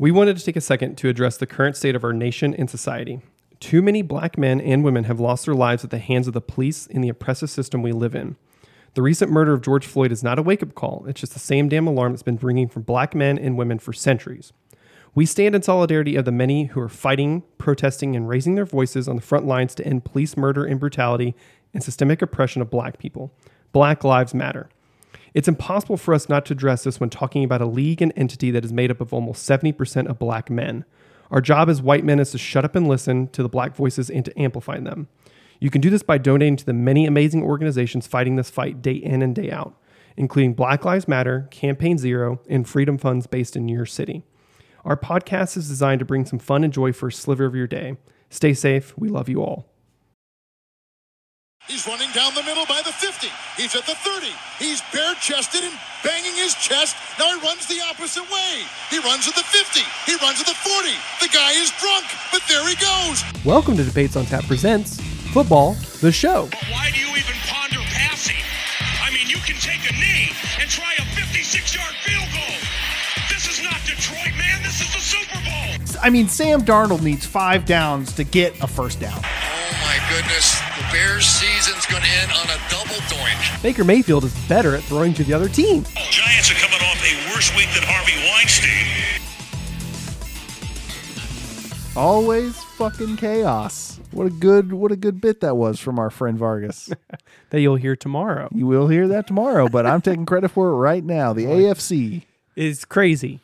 We wanted to take a second to address the current state of our nation and society. Too many black men and women have lost their lives at the hands of the police in the oppressive system we live in. The recent murder of George Floyd is not a wake up call, it's just the same damn alarm that's been ringing for black men and women for centuries. We stand in solidarity of the many who are fighting, protesting, and raising their voices on the front lines to end police murder and brutality and systemic oppression of black people. Black Lives Matter. It's impossible for us not to address this when talking about a league and entity that is made up of almost 70% of black men. Our job as white men is to shut up and listen to the black voices and to amplify them. You can do this by donating to the many amazing organizations fighting this fight day in and day out, including Black Lives Matter, Campaign Zero, and Freedom Funds based in your city. Our podcast is designed to bring some fun and joy for a sliver of your day. Stay safe. We love you all. He's running down the middle by the 50. He's at the 30. He's bare chested and banging his chest. Now he runs the opposite way. He runs at the 50. He runs at the 40. The guy is drunk, but there he goes. Welcome to Debates on Tap Presents Football, the show. But why do you even ponder passing? I mean, you can take a knee and try a 56 yard field goal. This is not Detroit, man. This is the Super Bowl. I mean, Sam Darnold needs five downs to get a first down. Oh my goodness, the Bears season's going to end on a double doink. Baker Mayfield is better at throwing to the other team. Giants are coming off a worse week than Harvey Weinstein. Always fucking chaos. What a good what a good bit that was from our friend Vargas. That you'll hear tomorrow you will hear that tomorrow, but I'm taking credit for it right now. The AFC is crazy.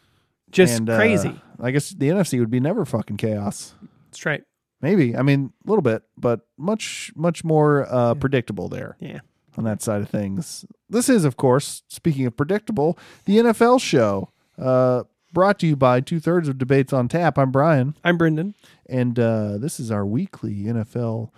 Just and uh, crazy. I guess the NFC would be never fucking chaos. That's right. Maybe. I mean, a little bit, but much much more uh, predictable there Yeah. on that side of things. This is, of course, speaking of predictable, the NFL show. Uh, brought to you by two thirds of debates on tap. I'm Brian. I'm Brendan. And uh, this is our weekly NFL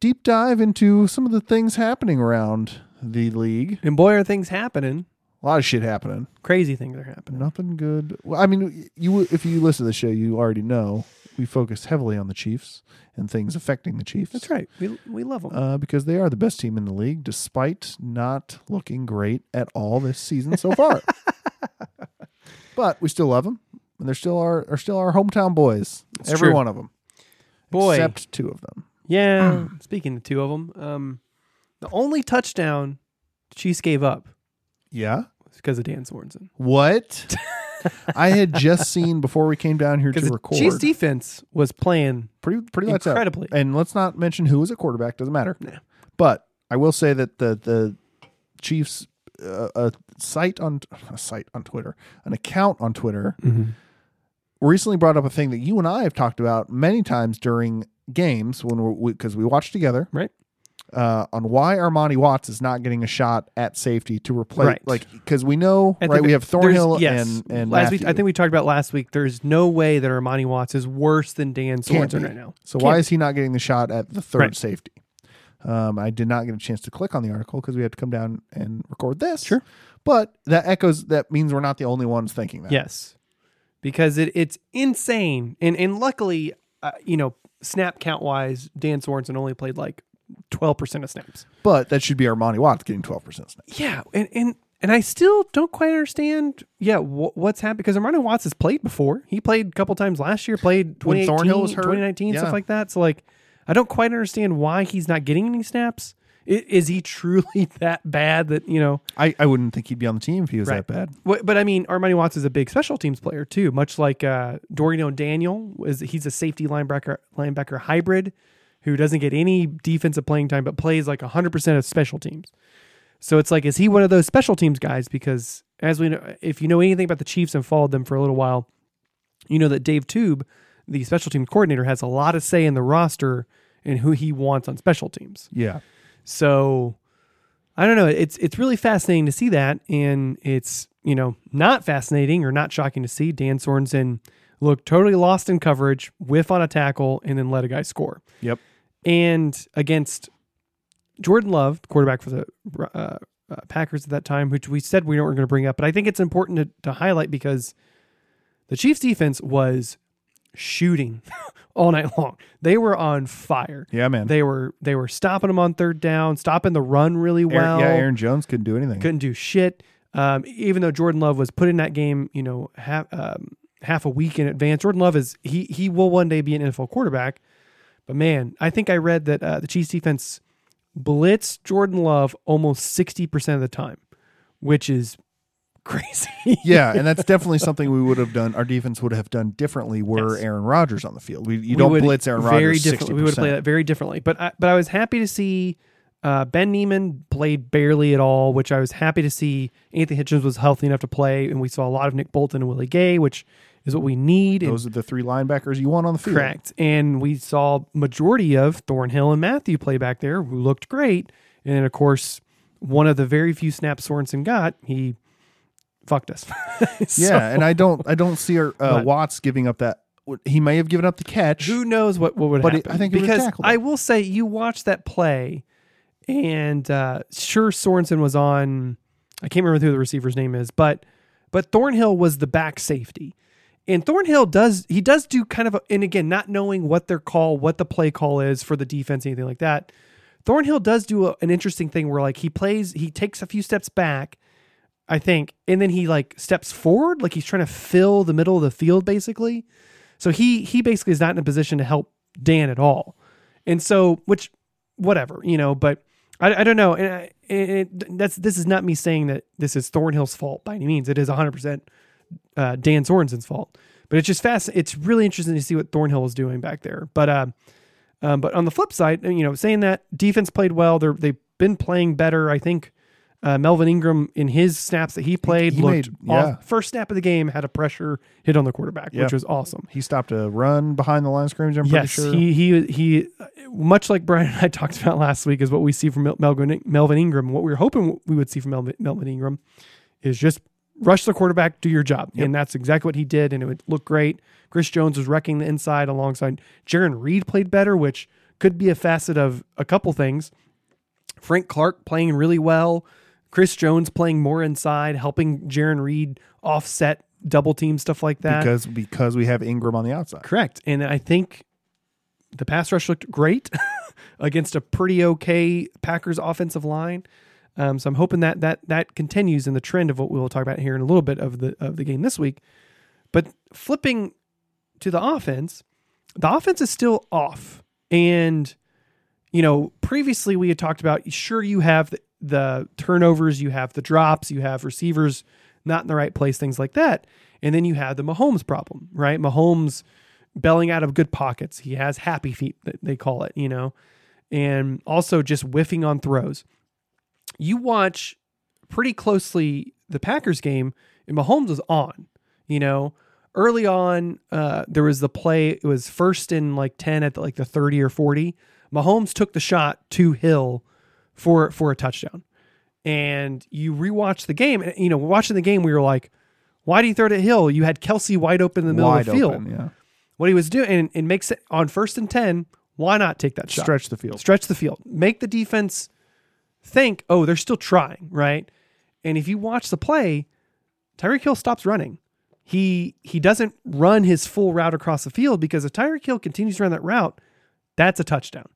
deep dive into some of the things happening around the league. And boy, are things happening. A lot of shit happening. Crazy things are happening. Nothing good. Well, I mean, you if you listen to the show, you already know we focus heavily on the Chiefs and things affecting the Chiefs. That's right. We, we love them. Uh, because they are the best team in the league, despite not looking great at all this season so far. but we still love them, and they're still our are still our hometown boys. It's every true. one of them, boy. except two of them. yeah. speaking of two of them, um, the only touchdown the Chiefs gave up Yeah. Was because of Dan Sorensen. What? I had just seen before we came down here to record. Chiefs defense was playing pretty pretty lights out. incredibly. And let's not mention who was at quarterback. Doesn't matter. Nah. But I will say that the the Chiefs uh, a site on a site on Twitter, an account on Twitter, Mm-hmm. recently brought up a thing that you and I have talked about many times during games when we're because we, watched together. Right. Uh, on why Armani Watts is not getting a shot at safety to replace, Right. like because we know, right? We have Thornhill yes. and and last week. I think we talked about last week. There's no way that Armani Watts is worse than Dan Sorensen right now. So Can't why be. is he not getting the shot at the third Right. safety? Um, I did not get a chance to click on the article because we had to come down and record this. Sure. But that echoes that means we're not the only ones thinking that. Yes, because it, it's insane, and and luckily, uh, you know, snap count wise, Dan Sorensen only played like twelve percent of snaps. But that should be Armani Watts getting 12% snaps. Yeah, and and and I still don't quite understand. Yeah, wh- what's happened because Armani Watts has played before. He played a couple times last year. Played When Thornhill was hurt? 2019, Yeah. stuff like that. So like, I don't quite understand why he's not getting any snaps. I- Is he truly that bad that you know? I, I wouldn't think he'd be on the team if he was Right. that bad. But, but I mean, Armani Watts is a big special teams player too, much like uh, Dorian Daniel. Is he's a safety linebacker linebacker hybrid who doesn't get any defensive playing time, but plays like hundred percent of special teams. So it's like, is he one of those special teams guys? Because as we know, if you know anything about the Chiefs and followed them for a little while, you know that Dave Toub, the special teams coordinator, has a lot of say in the roster and who he wants on special teams. Yeah. So I don't know. It's it's really fascinating to see that, and it's you know not fascinating or not shocking to see Dan Sorensen look totally lost in coverage, whiff on a tackle, and then let a guy score. Yep. And against Jordan Love, quarterback for the uh, uh, Packers at that time, which we said we weren't going to bring up, but I think it's important to, to highlight because the Chiefs' defense was shooting all night long. They were on fire. Yeah, man. They were they were stopping them on third down, stopping the run really Aaron- well. yeah, Aaron Jones couldn't do anything. couldn't do shit. Um, even though Jordan Love was put in that game, you know, half um, half a week in advance. Jordan Love is he he will one day be an NFL quarterback, but man, I think I read that uh, the Chiefs defense blitz Jordan Love almost sixty percent of the time, which is crazy. Yeah, and that's definitely something we would have done. Our defense would have done differently were Yes. Aaron Rodgers on the field. We, you We don't blitz Aaron Rodgers sixty We would have played that very differently. But I, but I was happy to see uh, Ben Niemann played barely at all, which I was happy to see. Anthony Hitchens was healthy enough to play, and we saw a lot of Nick Bolton and Willie Gay, which is what we need. and- Those are the three linebackers you want on the field. Correct. And we saw majority of Thornhill and Mathieu play back there, who looked great. And then, of course, one of the very few snaps Sorensen got, he fucked us. So, Yeah, and I don't I don't see our, uh, Watts giving up that. He may have given up the catch. who knows what, what would But it- happen? I think it because I will say, you watch that play, and uh, sure, Sorensen was on. I can't remember who the receiver's name is, but but Thornhill was the back safety. And Thornhill does he does do kind of a, and again not knowing what their call, what the play call is for the defense, anything like that. Thornhill does do a, an interesting thing where like he plays, he takes a few steps back, I think, and then he like steps forward, like he's trying to fill the middle of the field basically. So he he basically is not in a position to help Dan at all, and so which whatever you know, but I, I don't know, and I, it, that's this is not me saying that this is Thornhill's fault by any means. It is 100 percent uh, Dan Sorensen's fault, but it's just fast. It's really interesting to see what Thornhill is doing back there. But uh, um, but on the flip side, you know, saying that defense played well, they're they've been playing better. I think uh, Melvin Ingram in his snaps that he played he looked made- yeah. aw- first snap of the game had a pressure hit on the quarterback, Yeah. which was awesome. he stopped a run behind the line of scrimmage. I'm pretty sure. he he he. Much like Brian and I talked about last week, is what we see from Mel- Melvin Melvin Ingram. What we were hoping we would see from Melvin, Melvin Ingram is just rush the quarterback, do your job, and that's exactly what he did, and it would look great. Chris Jones was wrecking the inside alongside Jarran Reed played better, which could be a facet of a couple things. Frank Clark playing really well. Chris Jones playing more inside, helping Jarran Reed offset double team stuff like that. because because we have Ingram on the outside. Correct. And I think the pass rush looked great against a pretty okay Packers offensive line. Um, so I'm hoping that that that continues in the trend of what we will talk about here in a little bit of the of the game this week. But flipping to the offense, the offense is still off. And you know, previously we had talked about sure you have the, the turnovers, you have the drops, you have receivers not in the right place, things like that. And then you have the Mahomes problem, right? Mahomes belling out of good pockets. He has happy feet, they call it, you know, and also just whiffing on throws. You watch pretty closely the Packers game, and Mahomes was on, you know. Early on, uh, there was the play, it was first in like 10 at the, like the 30 or 40. Mahomes took the shot to Hill for for a touchdown. And you rewatch the game, and you know, watching the game, we were like, why do you throw it at Hill? You had Kelce wide open in the middle Wide of the field. open, yeah. What he was doing, and it makes it on first and 10, why not take that shot? Stretch the field. Stretch the field. Make the defense think, oh, they're still trying, right? And if you watch the play, Tyreek Hill stops running. He he doesn't run his full route across the field because if Tyreek Hill continues to run that route, that's a touchdown.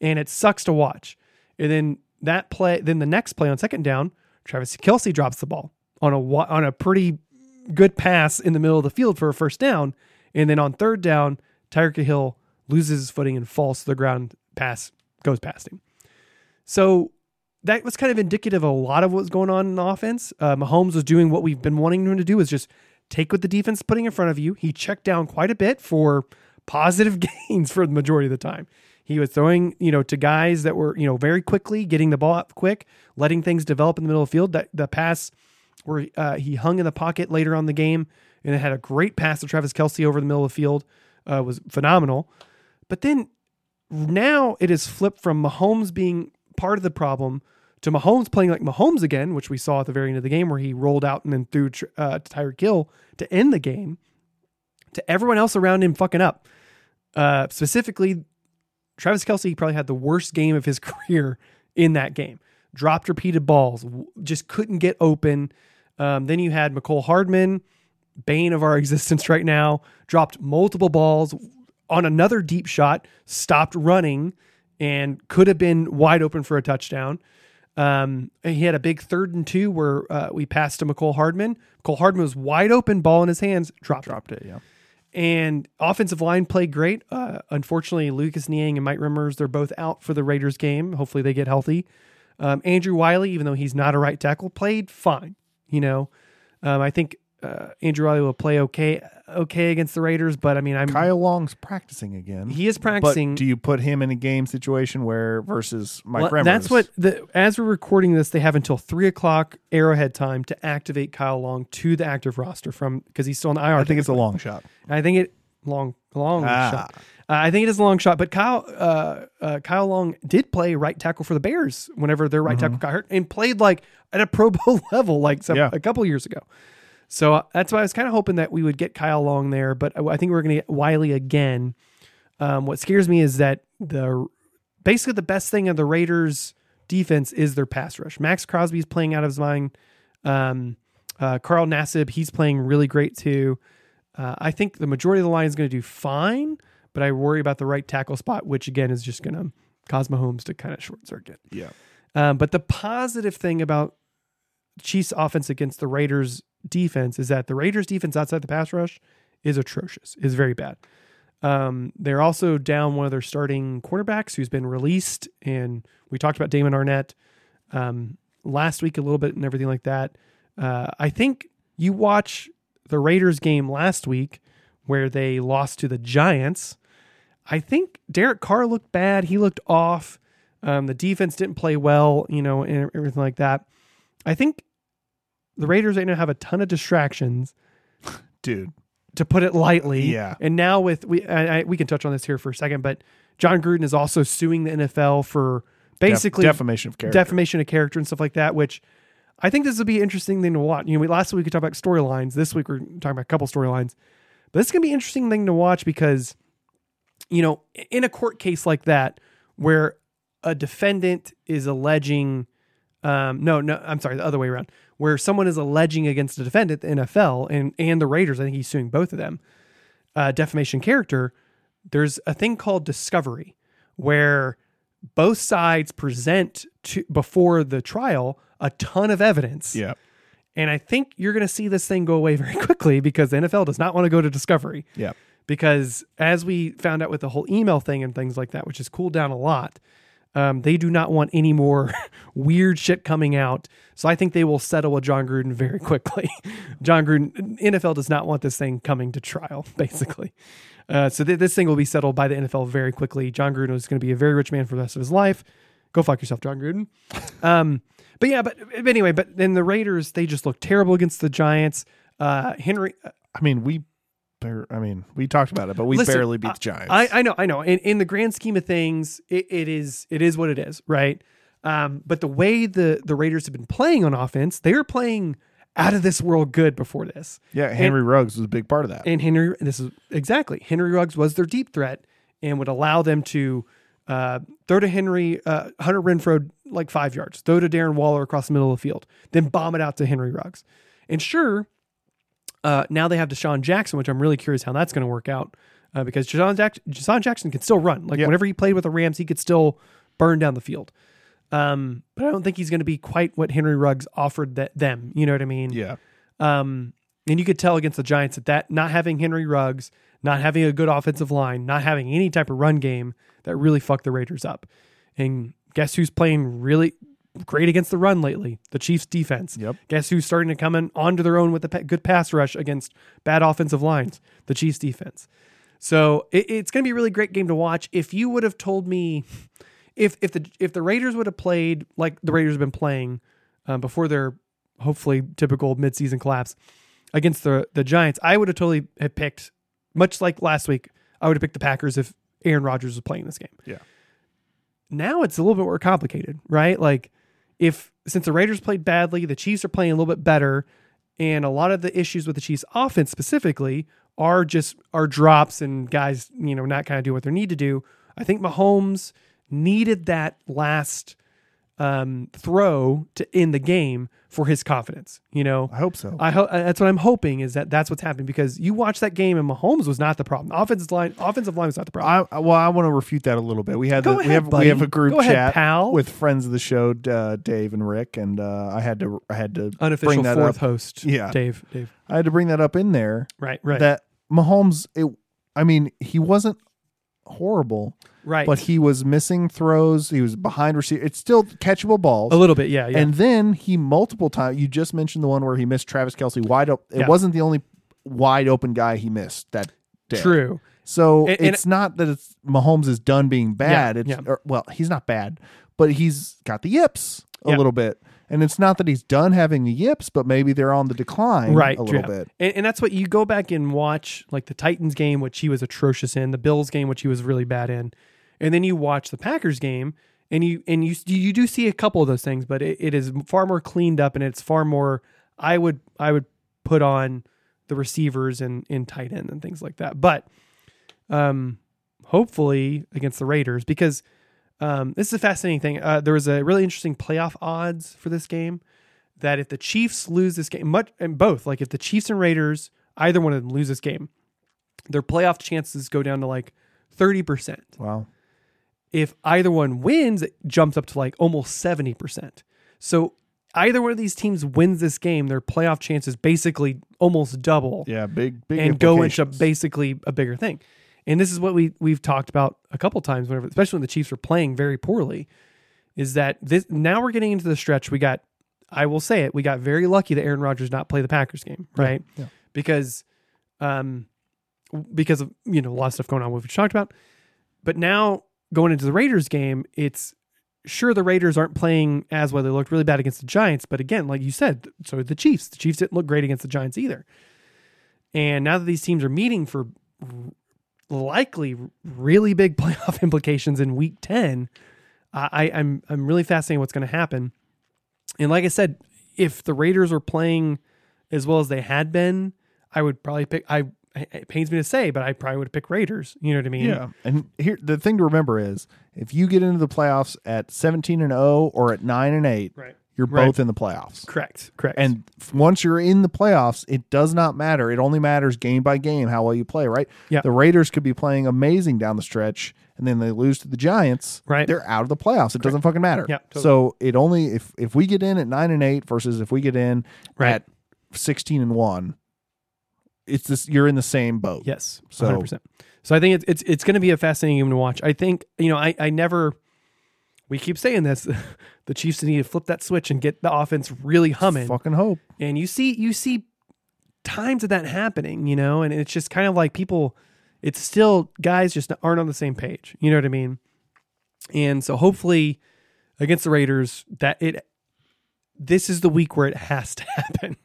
And it sucks to watch. And then that play, then the next play on second down, Travis Kelce drops the ball on a on a pretty good pass in the middle of the field for a first down. And then on third down, Tyreek Hill loses his footing and falls to the ground. Pass goes past him. So that was kind of indicative of a lot of what was going on in offense. Uh, Mahomes was doing what we've been wanting him to do is just take what the defense is putting in front of you. He checked down quite a bit for positive gains for the majority of the time. He was throwing, you know, to guys that were, you know, very quickly getting the ball up quick, letting things develop in the middle of the field. That the pass where uh, he hung in the pocket later on the game and it had a great pass to Travis Kelce over the middle of the field uh, was phenomenal. But then now it is flipped from Mahomes being part of the problem to Mahomes playing like Mahomes again, which we saw at the very end of the game where he rolled out and then threw uh, to Tyreek Hill to end the game, to everyone else around him fucking up. Uh, specifically, Travis Kelce probably had the worst game of his career in that game. Dropped repeated balls, just couldn't get open. Um, then you had Mecole Hardman, bane of our existence right now, dropped multiple balls on another deep shot, stopped running, and could have been wide open for a touchdown. Um, he had a big third and two where uh, we passed to Mecole Hardman. Mecole Hardman was wide open, ball in his hands, dropped, Dropped it. Yeah. and offensive line played great. Uh, unfortunately, Lucas Niang and Mike Remmers, they're both out for the Raiders game. Hopefully, they get healthy. Um, Andrew Wylie, even though he's not a right tackle, played fine. You know, um, I think uh, Andrew Wylie will play okay, okay against the Raiders. But I mean, I'm Kyle Long's practicing again. he is practicing. But do you put him in a game situation where versus Mike Well, Remmers? that's what the as we're recording this, they have until three o'clock Arrowhead time to activate Kyle Long to the active roster from because he's still on the IR. I think it's a long shot. I think it long long Ah. shot. Uh, I think it is a long shot, but Kyle uh, uh, Kyle Long did play right tackle for the Bears whenever their right tackle got hurt and played like at a Pro Bowl level like some, Yeah. a couple years ago. So uh, that's why I was kind of hoping that we would get Kyle Long there, but I, I think we're going to get Wylie again. Um, what scares me is that the basically the best thing of the Raiders defense is their pass rush. Maxx Crosby's playing out of his mind. Um, uh, Carl Nassib, he's playing really great too. Uh, I think the majority of the line is going to do fine, but I worry about the right tackle spot, which again is just going to cause Mahomes to kind of short circuit. Yeah. Um, but the positive thing about Chiefs offense against the Raiders defense is that the Raiders defense outside the pass rush is atrocious, is very bad. Um, they're also down one of their starting quarterbacks who's been released, and we talked about Damon Arnette um, last week a little bit and everything like that. Uh, I think you watch the Raiders game last week where they lost to the Giants. I think Derek Carr looked bad. He looked off. Um, the defense didn't play well, you know, and everything like that. I think the Raiders going to have a ton of distractions, Dude. to put it lightly. Yeah. And now with we, I, I, we can touch on this here for a second, but Jon Gruden is also suing the NFL for basically Def- defamation of character. defamation of character and stuff like that, which I think this would be an interesting thing to watch. You know, we, last week we talked about storylines. This week we're talking about a couple storylines. But this is going to be an interesting thing to watch because, you know, in a court case like that, where a defendant is alleging, um, no, no, I'm sorry, the other way around, where someone is alleging against a defendant, the NFL and and the Raiders, I think he's suing both of them, uh, defamation character. There's a thing called discovery, where both sides present to before the trial a ton of evidence. Yeah. And I think you're going to see this thing go away very quickly because the NFL does not want to go to discovery. Yeah. Because as we found out with the whole email thing and things like that, which has cooled down a lot, um, they do not want any more weird shit coming out. So I think they will settle with Jon Gruden very quickly. Jon Gruden, NFL does not want this thing coming to trial, basically. Uh, so th- this thing will be settled by the NFL very quickly. Jon Gruden is going to be a very rich man for the rest of his life. Go fuck yourself, Jon Gruden. Um, but yeah, but, anyway, but then the Raiders, they just look terrible against the Giants. Uh, Henry, I mean, we bar- I mean, we talked about it, but we Listen, barely beat the Giants. I, I know, I know. In, in the grand scheme of things, it, it is it is what it is, right? Um, but the way the the Raiders have been playing on offense, they were playing out of this world good before this. yeah, Henry Ruggs was a big part of that. And Henry, this is exactly Henry Ruggs was their deep threat and would allow them to uh, throw to Henry uh, Hunter Renfrow like five yards, throw to Darren Waller across the middle of the field, then bomb it out to Henry Ruggs. And sure, uh, now they have DeSean Jackson, which I'm really curious how that's going to work out uh, because DeSean, Jack- DeSean Jackson can still run. Like Yeah. whenever he played with the Rams, he could still burn down the field. Um, but I don't think he's going to be quite what Henry Ruggs offered that them. You know what I mean? yeah. Um, and you could tell against the Giants that that not having Henry Ruggs, not having a good offensive line, not having any type of run game, that really fucked the Raiders up. And guess who's playing really great against the run lately? The Chiefs defense. Yep. Guess who's starting to come in onto their own with a good pass rush against bad offensive lines? The Chiefs defense. So it, it's going to be a really great game to watch. If you would have told me, if if the if the Raiders would have played like the Raiders have been playing um, before their hopefully typical midseason collapse against the the Giants, I would have totally have picked much like last week. I would have picked the Packers if Aaron Rodgers was playing this game. Yeah. Now it's a little bit more complicated, right? Like if since the Raiders played badly, the Chiefs are playing a little bit better, and a lot of the issues with the Chiefs offense specifically are just are drops and guys, you know, not kind of do what they need to do. I think Mahomes needed that last um, throw to end the game for his confidence. You know, I hope so. I hope that's what I'm hoping is that that's what's happening because you watch that game and Mahomes was not the problem. Offensive line, offensive line was not the problem. I, well, I want to refute that a little bit. We had the, we have buddy. we have a group ahead, chat pal. with friends of the show, uh, Dave and Rick, and uh, I had to I had to Unofficial bring that fourth up. host. Yeah. Dave. Dave. I had to bring that up in there. Right. Right. That Mahomes, it, I mean, he wasn't horrible, right. but he was missing throws. He was behind receiver. It's still catchable balls. a little bit. Yeah. Yeah. And then he multiple times. You just mentioned the one where he missed Travis Kelce wide open. It Yeah. wasn't the only wide open guy he missed that day. True. So And- and- it's not that it's Mahomes is done being bad. Yeah, it's or, well, he's not bad, but he's got the yips a little bit. And it's not that he's done having the yips, but maybe they're on the decline right a little yeah. bit. and, and that's what you go back and watch like the titans game which he was atrocious in the bills game which he was really bad in and then you watch the packers game and you and you you do see a couple of those things but it, it is far more cleaned up and it's far more i would i would put on the receivers and in tight end and things like that but um hopefully against the raiders because um, this is a fascinating thing. Uh, there was a really interesting playoff odds for this game that if the Chiefs lose this game, much and both, like if the Chiefs and Raiders, either one of them lose this game, their playoff chances go down to like thirty percent. Wow. If either one wins, it jumps up to like almost seventy percent. So either one of these teams wins this game, their playoff chances basically almost double Yeah, big big and go into basically a bigger thing. And this is what we we've talked about a couple times whenever especially when the Chiefs are playing very poorly is that this now we're getting into the stretch we got I will say it we got very lucky that Aaron Rodgers not play the Packers game, right? yeah. Because um because of you know a lot of stuff going on we've talked about. But now going into the Raiders game, it's sure the Raiders aren't playing as well. They looked really bad against the Giants, but again, like you said, so the Chiefs. The Chiefs didn't look great against the Giants either. And now that these teams are meeting for likely really big playoff implications in Week Ten, I, I- I'm I'm really fascinated what's going to happen. And like I said, if the Raiders were playing as well as they had been, I would probably pick. I it pains me to say, but I probably would pick Raiders. You know what I mean? Yeah, and here the thing to remember is if you get into the playoffs at seventeen and zero or at nine and eight, Right. You're Right. both in the playoffs. Correct. Correct. And once you're in the playoffs, it does not matter. It only matters game by game how well you play, right? Yeah. The Raiders could be playing amazing down the stretch and then they lose to the Giants. Right. They're out of the playoffs. It doesn't fucking matter. Yeah, totally. So it only if if we get in at 9 and 8 versus if we get in Right. at 16 and 1, it's this you're in the same boat. Yes, So- hundred percent. So I think it's it's it's going to be a fascinating game to watch. I think you know I I never. We keep saying this. the Chiefs need to flip that switch and get the offense really humming. Fucking hope. And you see you see times of that happening, you know, and it's just kind of like people. It's still guys just aren't on the same page. You know what I mean? And so hopefully against the Raiders that it this is the week where it has to happen.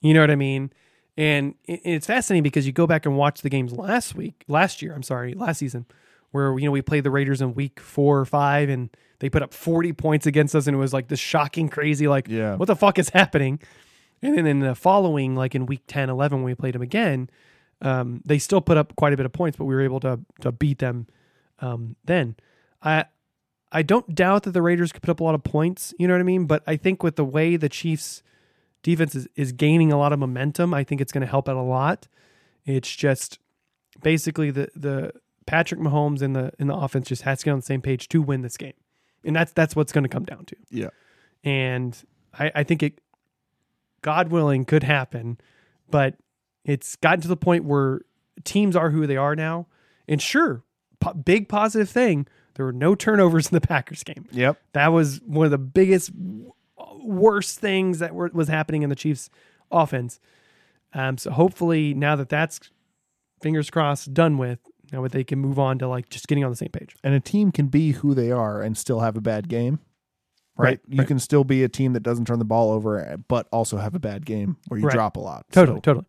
You know what I mean? And it's fascinating because you go back and watch the games last week, last year, I'm sorry, last season, where you know we played the Raiders in week four or five and they put up 40 points against us and it was like this shocking, crazy, like, Yeah. what the fuck is happening? And then in the following, like in week 10, 11, when we played them again, um, they still put up quite a bit of points, but we were able to to beat them um, then. I I don't doubt that the Raiders could put up a lot of points, you know what I mean? But I think with the way the Chiefs defense is, is gaining a lot of momentum, I think it's going to help out a lot. It's just basically the the Patrick Mahomes in the in the offense just has to get on the same page to win this game. And that's that's what's going to come down to. Yeah. And I, I think it God willing could happen, but it's gotten to the point where teams are who they are now. And sure, po- big positive thing, there were no turnovers in the Packers game. Yep. That was one of the biggest, worst things that were, was happening in the Chiefs' offense. Um, so hopefully, now that that's fingers crossed done with, that they can move on to like just getting on the same page. And a team can be who they are and still have a bad game. Right. Right, You right. can still be a team that doesn't turn the ball over, but also have a bad game where you Right. drop a lot. Totally, So, totally.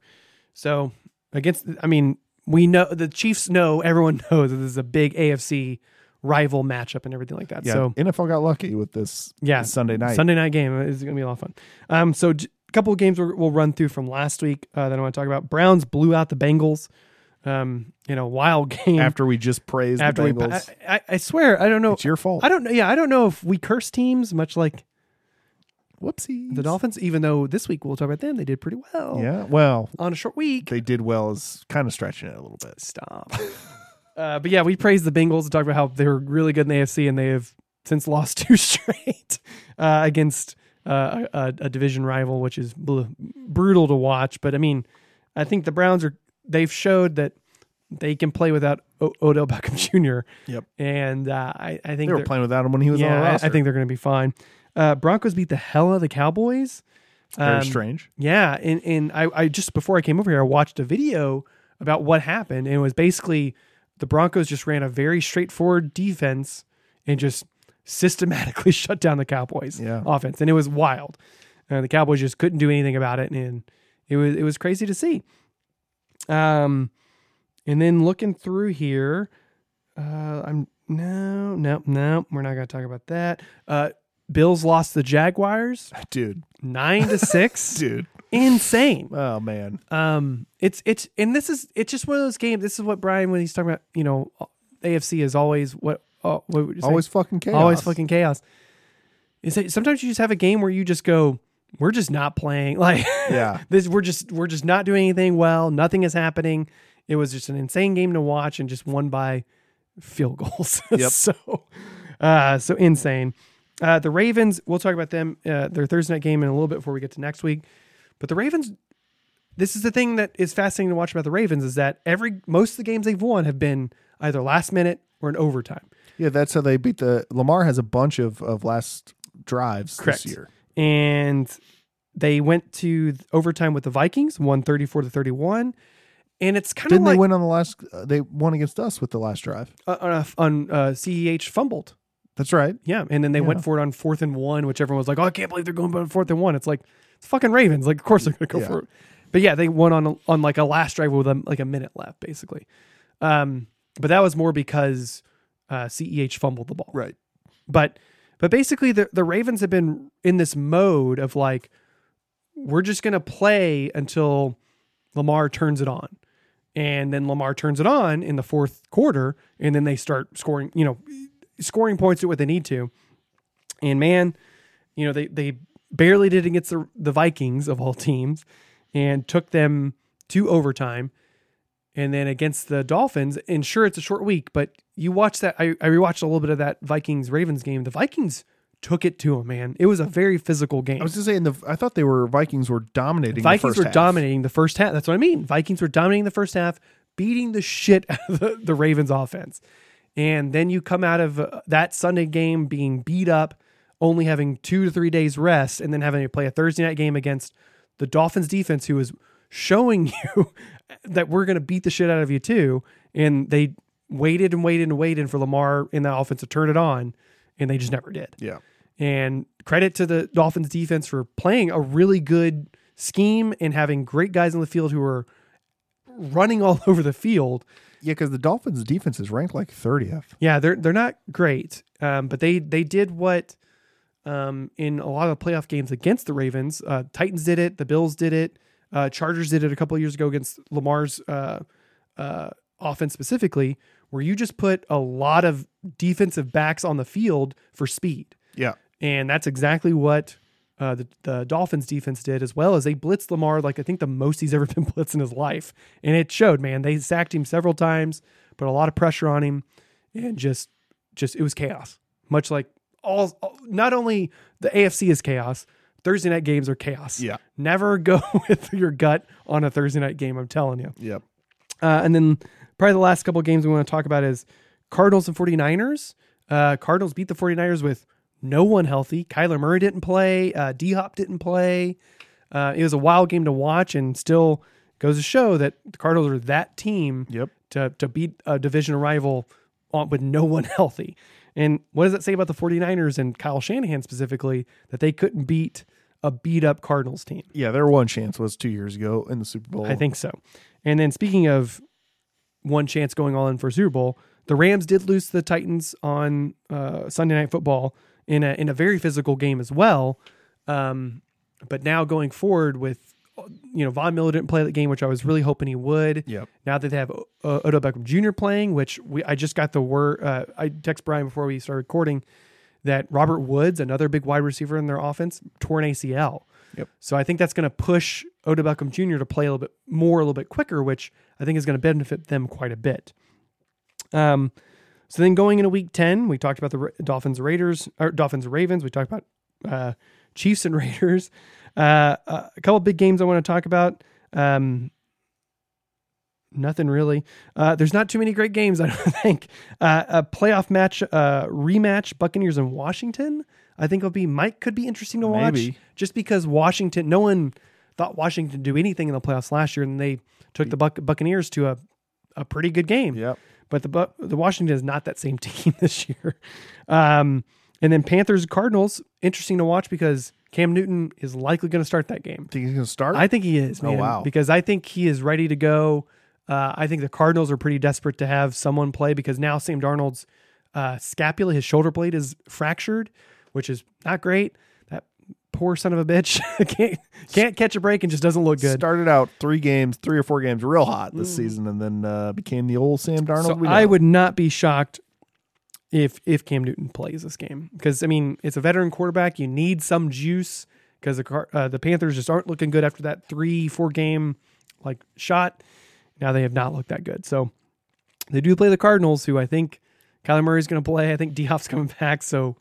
So against, I mean, we know the Chiefs know everyone knows that this is a big AFC rival matchup and everything like that. yeah. So NFL got lucky with this yeah, this Sunday night. Sunday night game is going to be a lot of fun. Um, so j- a couple of games we'll, we'll run through from last week uh, that I want to talk about. Browns blew out the Bengals. Um, in a wild game After we just praised after the we. Bengals, I, I, I swear, I don't know. it's your fault. I don't know. Yeah, I don't know if we curse teams much like whoopsie the Dolphins. Even though this week we'll talk about them, they did pretty well. Yeah. Well, on a short week. they did well as kind of stretching it a little bit. Stop. uh, but yeah, we praised the Bengals and talked about how they were really good in the AFC, and they have since lost two straight uh, against uh, a, a division rival, which is bl- brutal to watch. But I mean, I think the Browns are they've showed that they can play without o- Odell Beckham Jr. Yep. and uh, I, I think They were they're- playing without him when he was on the roster. I think they're going to be fine. Uh, Broncos beat the hell out of the Cowboys. very Um, strange. Yeah, and and I, I just before I came over here, I watched a video about what happened, and it was basically the Broncos just ran a very straightforward defense and just systematically shut down the Cowboys Yeah. offense, and it was wild. And the Cowboys just couldn't do anything about it, and it was it was crazy to see. Um, and then looking through here, uh, I'm no, no, no, we're not going to talk about that. Uh, Bills lost the Jaguars Dude. nine to six. Dude. Insane. Oh man. Um, it's it's and this is it's just one of those games. This is what Brian when he's talking about. You know, AFC is always what. Uh, what would you say? Always fucking chaos. always fucking chaos. Is that sometimes you just have a game where you just go, we're just not playing. Like Yeah. this we're just we're just not doing anything well. Nothing is happening. It was just an insane game to watch and just won by field goals. Yep. so uh so insane. Uh the Ravens, we'll talk about them uh their Thursday night game in a little bit before we get to next week. But the Ravens this is the thing that is fascinating to watch about the Ravens is that every most of the games they've won have been either last minute or in overtime. Yeah, that's how they beat the Lamar has a bunch of, of last drives Correct. this year. And they went to overtime with the Vikings, won 34 to 31. And it's kind of like they win on the last uh, they won against us with the last drive. uh, on, a, on uh, CEH fumbled. That's right. Yeah. And then they Yeah. went for it on fourth and one, which everyone was like, oh, I can't believe they're going on fourth and one. It's like, it's fucking Ravens. Like, of course they're going to go Yeah. for it. But yeah, they won on, on like a last drive with a, like a minute left, basically. Um, but that was more because uh, CEH fumbled the ball. Right. But but basically the the Ravens have been in this mode of like we're just going to play until Lamar turns it on. And then Lamar turns it on in the fourth quarter and then they start scoring, you know, scoring points at what they need to. And man, you know, they they barely did against the the Vikings of all teams and took them to overtime. And then against the Dolphins, and sure, it's a short week, but you watch that. I, I rewatched a little bit of that Vikings Ravens game. The Vikings took it to them, man. It was a very physical game. I was just saying the I thought they were Vikings were dominating. the Vikings first were half. dominating the first half. That's what I mean. Vikings were dominating the first half, beating the shit out of the, the Ravens offense. And then you come out of uh, that Sunday game being beat up, only having two to three days rest, and then having to play a Thursday night game against the Dolphins defense, who is showing you that we're going to beat the shit out of you too. And they waited and waited and waited for Lamar in that offense to turn it on, and they just never did. Yeah. And credit to the Dolphins defense for playing a really good scheme and having great guys on the field who are running all over the field. Yeah, because the Dolphins defense is ranked like 30th. Yeah, they're they're not great, um, but they they did what um, in a lot of the playoff games against the Ravens. Uh, Titans did it, the Bills did it, uh, Chargers did it a couple of years ago against Lamar's uh, uh, offense specifically, where you just put a lot of defensive backs on the field for speed. Yeah. And that's exactly what uh, the, the Dolphins defense did, as well as they blitzed Lamar like I think the most he's ever been blitzed in his life. And it showed, man. They sacked him several times, put a lot of pressure on him, and just, just it was chaos. Much like all, not only the AFC is chaos, Thursday night games are chaos. Yeah. Never go with your gut on a Thursday night game. I'm telling you. Yep. Uh, and then probably the last couple of games we want to talk about is Cardinals and 49ers. Uh, Cardinals beat the 49ers with no one healthy. Kyler Murray didn't play. Uh, D Hop didn't play. Uh, it was a wild game to watch and still goes to show that the Cardinals are that team Yep. to, to beat a division rival on, with no one healthy. And what does that say about the 49ers and Kyle Shanahan specifically that they couldn't beat a beat up Cardinals team? Yeah, their one chance was two years ago in the Super Bowl. I think so. And then speaking of one chance going all in for Super Bowl, the Rams did lose to the Titans on uh, Sunday Night Football in a in a very physical game as well. Um, but now going forward with you know, Von Miller didn't play that game, which I was really hoping he would. Yep. Now that they have Odell Beckham Jr. playing, which we I just got the word. Uh, I text Brian before we started recording that Robert Woods, another big wide receiver in their offense, tore an ACL. Yep. So I think that's going to push Odell Beckham Jr. to play a little bit more, a little bit quicker, which I think is going to benefit them quite a bit. Um, so then going into week 10, we talked about the Dolphins Raiders or Dolphins Ravens. We talked about uh, Chiefs and Raiders. Uh, uh, a couple big games I want to talk about. Um, nothing really. Uh, there's not too many great games, I don't think. Uh, a playoff match, uh, rematch, Buccaneers and Washington. I think will be might could be interesting to watch Maybe. just because Washington. No one thought Washington do anything in the playoffs last year, and they took the Buc- Buccaneers to a a pretty good game. Yep. But the Bu- the Washington is not that same team this year. Um, and then Panthers Cardinals interesting to watch because Cam Newton is likely going to start that game. Think he's gonna start? I think he is. Oh, wow. Because I think he is ready to go. Uh, I think the Cardinals are pretty desperate to have someone play because now Sam Darnold's uh, scapula, his shoulder blade, is fractured, which is not great. That poor son of a bitch can't can't catch a break and just doesn't look good. Started out three games, three or four games, real hot this season, and then uh, became the old Sam Darnold. So I would not be shocked if if Cam Newton plays this game because I mean it's a veteran quarterback. You need some juice because the Car- uh, the Panthers just aren't looking good after that three four game like shot. Now they have not looked that good. So they do play the Cardinals, who I think Kyler Murray's going to play. I think D Hop's coming back. So,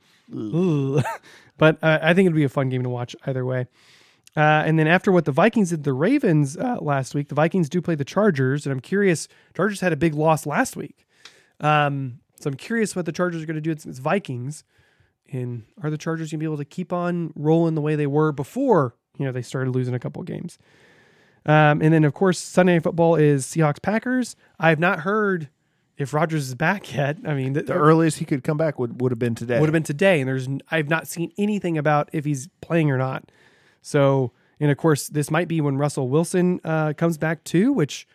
but uh, I think it'd be a fun game to watch either way. Uh, and then after what the Vikings did, the Ravens uh, last week, the Vikings do play the Chargers, and I'm curious. Chargers had a big loss last week, um, so I'm curious what the Chargers are going to do against Vikings, and are the Chargers going to be able to keep on rolling the way they were before you know they started losing a couple of games? Um, and then of course Sunday Night Football is Seahawks Packers. I have not heard if Rodgers is back yet. I mean, th- the earliest he could come back would, would have been today. would have been today, and there's I've not seen anything about if he's playing or not. So, and of course, this might be when Russell Wilson uh, comes back too. Which,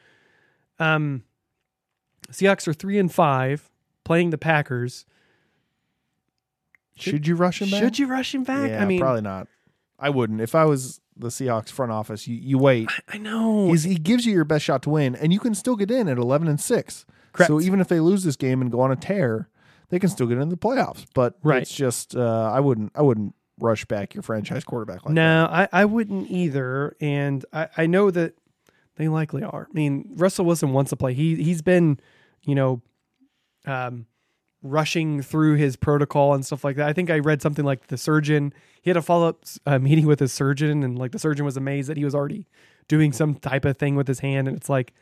um, Seahawks are three and five playing the Packers. Should you rush him back? Should you rush him back? Yeah, I mean, probably not. I wouldn't. If I was the Seahawks front office, you, you wait. I know. He's, he gives you your best shot to win, and you can still get in at eleven and six. Correct. So even if they lose this game and go on a tear, they can still get into the playoffs. But Right. it's just uh, I wouldn't I wouldn't rush back your franchise quarterback like that. no, I, I wouldn't either. And I, I know that they likely are. I mean, Russell Wilson wants to play. He he's been, you know, um, rushing through his protocol and stuff like that. I think I read something like the surgeon. He had a follow up uh, meeting with his surgeon, and like the surgeon was amazed that he was already doing some type of thing with his hand. And it's like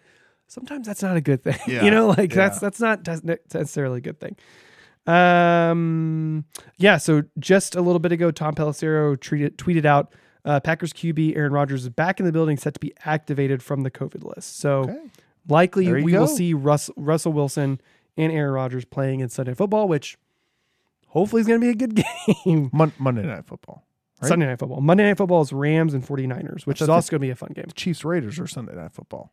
sometimes that's not a good thing. Yeah, you know, like that's yeah. that's not doesn't necessarily a good thing. Um, yeah. So just a little bit ago, Tom Pelissero tweeted, tweeted out uh, Packers QB Aaron Rodgers is back in the building, set to be activated from the COVID list. So Okay. likely we will see Russ, Russell Wilson and Aaron Rodgers playing in Sunday football, which hopefully is going to be a good game. Mon- Monday Night Football. Right? Sunday night football. Monday night football is Rams and 49ers, which is also going to be a fun game. Chiefs Raiders or Sunday Night Football.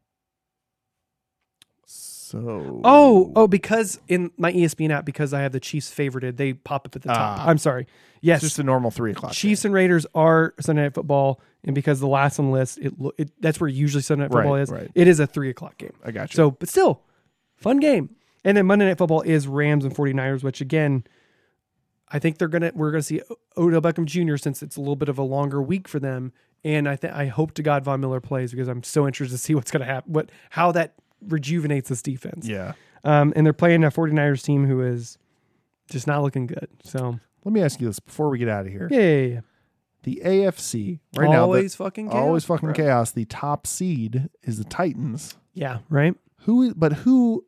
So Oh, oh, because in my ESPN app, because I have the Chiefs favorited, they pop up at the top. Ah. I'm sorry. Yes, it's just a normal three o'clock. Chiefs and Raiders are Sunday Night Football, and because the last on the list, it, it that's where usually Sunday Night Right, Football is. right. It is a three o'clock game. I got you. So, but still, fun game. And then Monday Night Football is Rams and 49ers, which again, I think they're gonna we're gonna see Odell Beckham Jr. since it's a little bit of a longer week for them. And I think I hope to God Von Miller plays because I'm so interested to see what's gonna happen, what how that rejuvenates this defense. yeah. Um, and they're playing a 49ers team who is just not looking good. So Let me ask you this before we get out of here. yeah, yeah, yeah. The AFC right now, always fucking chaos, always fucking bro. chaos. The top seed is the Titans. Yeah, right. Who? But who?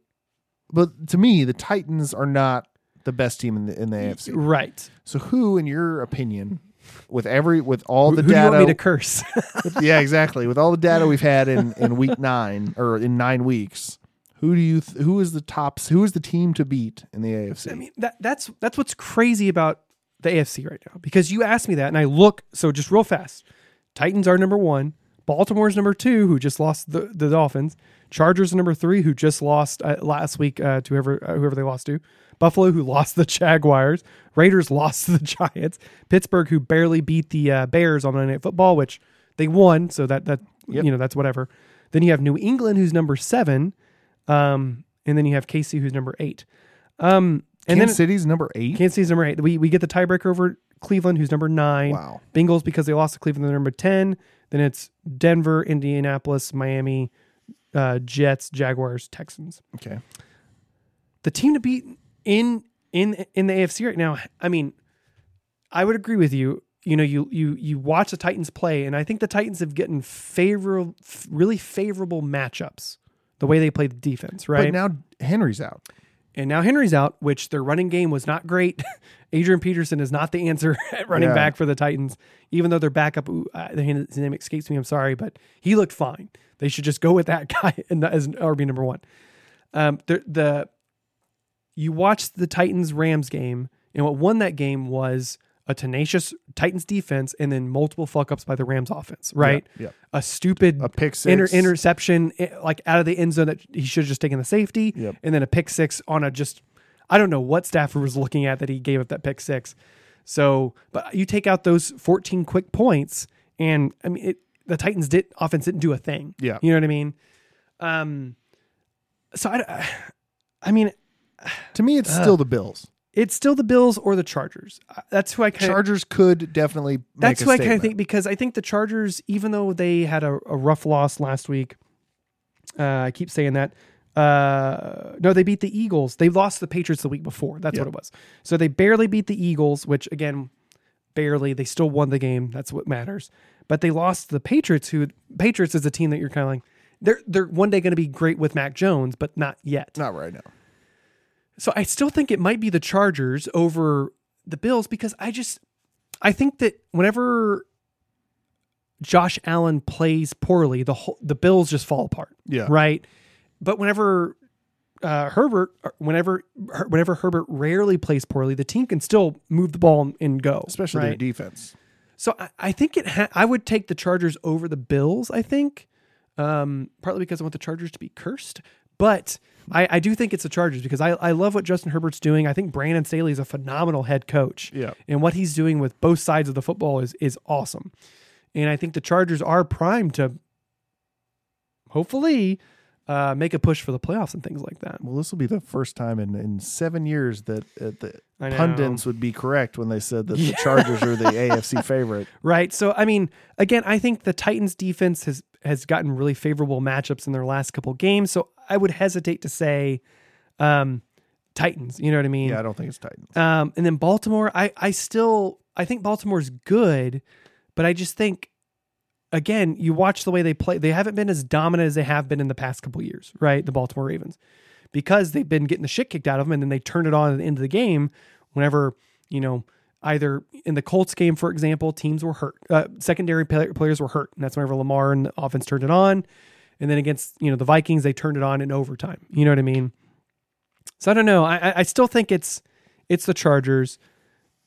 But to me, the Titans are not the best team in the in the AFC. Right. So who, in your opinion, with every with all the Who do you data, want me to curse? yeah, exactly, with all the data we've had in in week nine or in nine weeks, who do you th- who is the tops? Who is the team to beat in the AFC? I mean, that that's that's what's crazy about the AFC right now because you asked me that and I look so just real fast. Titans are number one. Baltimore's number two, who just lost the, the Dolphins. Chargers number three, who just lost uh, last week uh, to whoever uh, whoever they lost to. Buffalo, who lost the Jaguars. Raiders lost to the Giants. Pittsburgh, who barely beat the uh, Bears on Monday Night Football, which they won, so that that Yep. you know that's whatever. Then you have New England, who's number seven, um, and then you have KC, who's number eight. Um, and Kansas then City's number eight. Kansas City's number eight. We we get the tiebreaker over Cleveland, who's number nine. Wow. Bengals because they lost to Cleveland, they're number ten. Then it's Denver, Indianapolis, Miami, uh, Jets, Jaguars, Texans. Okay. The team to beat in in in the AFC right now. I mean, I would agree with you. You know, you you you watch the Titans play, and I think the Titans have gotten favorable, really favorable matchups. The way they play the defense, right? But now Henry's out. And now Henry's out, which their running game was not great. Adrian Peterson is not the answer at running Yeah. back for the Titans, even though their backup, ooh, uh, his name escapes me. I'm sorry, but he looked fine. They should just go with that guy the, as RB number one. Um, the, the you watched the Titans Rams game, and what won that game was a tenacious Titans defense, and then multiple fuck ups by the Rams offense. Right? yeah. A stupid A pick inter- six. interception, eh, like out of the end zone that he should have just taken the safety, Yep. and then a pick six on a just I don't know what Stafford was looking at that he gave up that pick six. So, but you take out those 14 quick points, and I mean, it, the Titans did offense didn't do a thing. Yeah. you know what I mean. Um, so I, I mean, To me, it's still the Bills. It's still the Bills or the Chargers. Uh, That's who I kind of Chargers could definitely. that's who I kind of think because I think the Chargers, even though they had a, a rough loss last week, uh, I keep saying that. Uh, no, they beat the Eagles. They lost the Patriots the week before. That's what it was. So they barely beat the Eagles, which again, barely. They still won the game. That's what matters. But they lost the Patriots. Who Patriots is a team that you're kind of like they're they're one day going to be great with Mac Jones, but not yet. Not right now. So I still think it might be the Chargers over the Bills because I just I think that whenever Josh Allen plays poorly, the whole the Bills just fall apart. Yeah. Right. But whenever uh, Herbert, whenever whenever Herbert rarely plays poorly, the team can still move the ball and go. Especially their right? defense. So I, I think it. Ha- I would take the Chargers over the Bills. I think, um, partly because I want the Chargers to be cursed, but I, I do think it's the Chargers because I, I love what Justin Herbert's doing. I think Brandon Staley is a phenomenal head coach. Yeah. and what he's doing with both sides of the football is is awesome. And I think the Chargers are primed to hopefully uh, make a push for the playoffs and things like that. Well, this will be the first time in, in seven years that uh, the pundits would be correct when they said that Yeah. the Chargers are the AFC favorite. Right. So I mean, again, I think the Titans defense has has gotten really favorable matchups in their last couple games. So I would hesitate to say um Titans, you know what I mean? Yeah, I don't think it's Titans. Um and then Baltimore, I I still I think Baltimore's good, but I just think again, you watch the way they play, they haven't been as dominant as they have been in the past couple years, right? The Baltimore Ravens. Because they've been getting the shit kicked out of them and then they turn it on at the end of the game whenever, you know, either in the Colts game, for example, teams were hurt. Uh, secondary players were hurt. And that's whenever Lamar and the offense turned it on. And then against, you know, the Vikings, they turned it on in overtime. You know what I mean? So I don't know. I, I- still think it's it's the Chargers,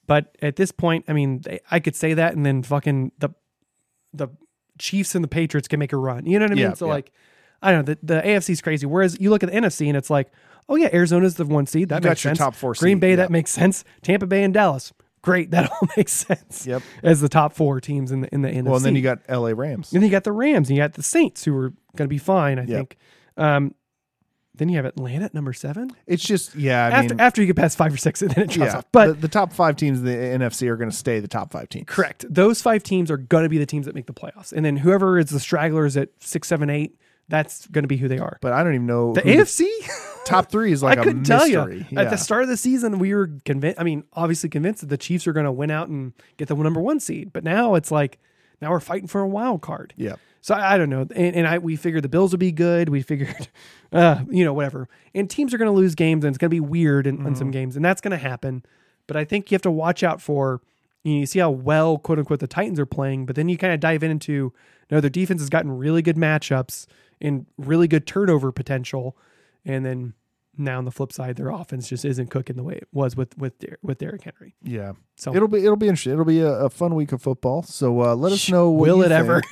but at this point, I mean, they, I could say that, and then fucking the the Chiefs and the Patriots can make a run. You know what I mean? Yeah, so yeah. like, I don't know. The, the AFC is crazy. Whereas you look at the NFC, and it's like, oh yeah, Arizona's the one seed. That You got makes your sense. top four Green seed, Bay, yeah. that makes sense. Tampa Bay and Dallas, great. That all makes sense. Yep. As the top four teams in the in the NFC. Well, and then you got LA Rams. And then you got the Rams, and you got the Saints, who are going to be fine, I Yep. think. Um, then you have Atlanta at number seven. It's just yeah. I after mean, after you get past five or six, and then it drops yeah. off. But the, the top five teams in the NFC are going to stay the top five teams. correct, those five teams are going to be the teams that make the playoffs, and then whoever is the stragglers at six, seven, eight, that's going to be who they are. But I don't even know the AFC, top three is like I a couldn't tell mystery. you. Yeah. At the start of the season, we were convinced. I mean, obviously convinced that the Chiefs are going to win out and get the number one seed. But now it's like now we're fighting for a wild card. Yeah. So I, I don't know, and, and I we figured the Bills would be good. We figured, uh, you know, whatever. And teams are going to lose games, and it's going to be weird in, in Mm-hmm. some games, and that's going to happen. But I think you have to watch out for. You, know, you see how well, quote unquote, the Titans are playing, but then you kind of dive into, you know, their defense has gotten really good matchups and really good turnover potential, and then now on the flip side, their offense just isn't cooking the way it was with with Der- with Derrick Henry. Yeah. So It'll be it'll be interesting. It'll be a, a fun week of football. So uh, let us know. What Will it ever?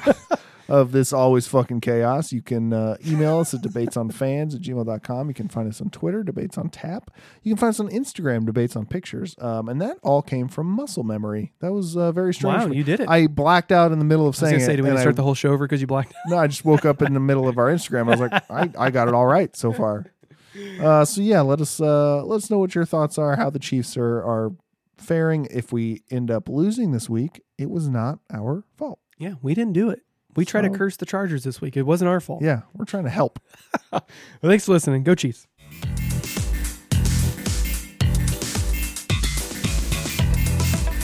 of this always fucking chaos. You can uh, email us at debatesonfans at gmail.com. You can find us on Twitter, debates on tap. You can find us on Instagram, debates on pictures. Um, and that all came from muscle memory. That was uh, very strange. Wow, you did it. I blacked out in the middle of I was saying say, it. do we start I- the whole show over because you blacked out? no, I just woke up in the middle of our Instagram. I was like, I, I got it all right so far. Uh, so yeah, let us uh, let us know what your thoughts are, how the Chiefs are are faring. If we end up losing this week, it was not our fault. Yeah, we didn't do it. We tried to curse the Chargers this week. It wasn't our fault. Yeah, we're trying to help. Well, thanks for listening. Go Chiefs.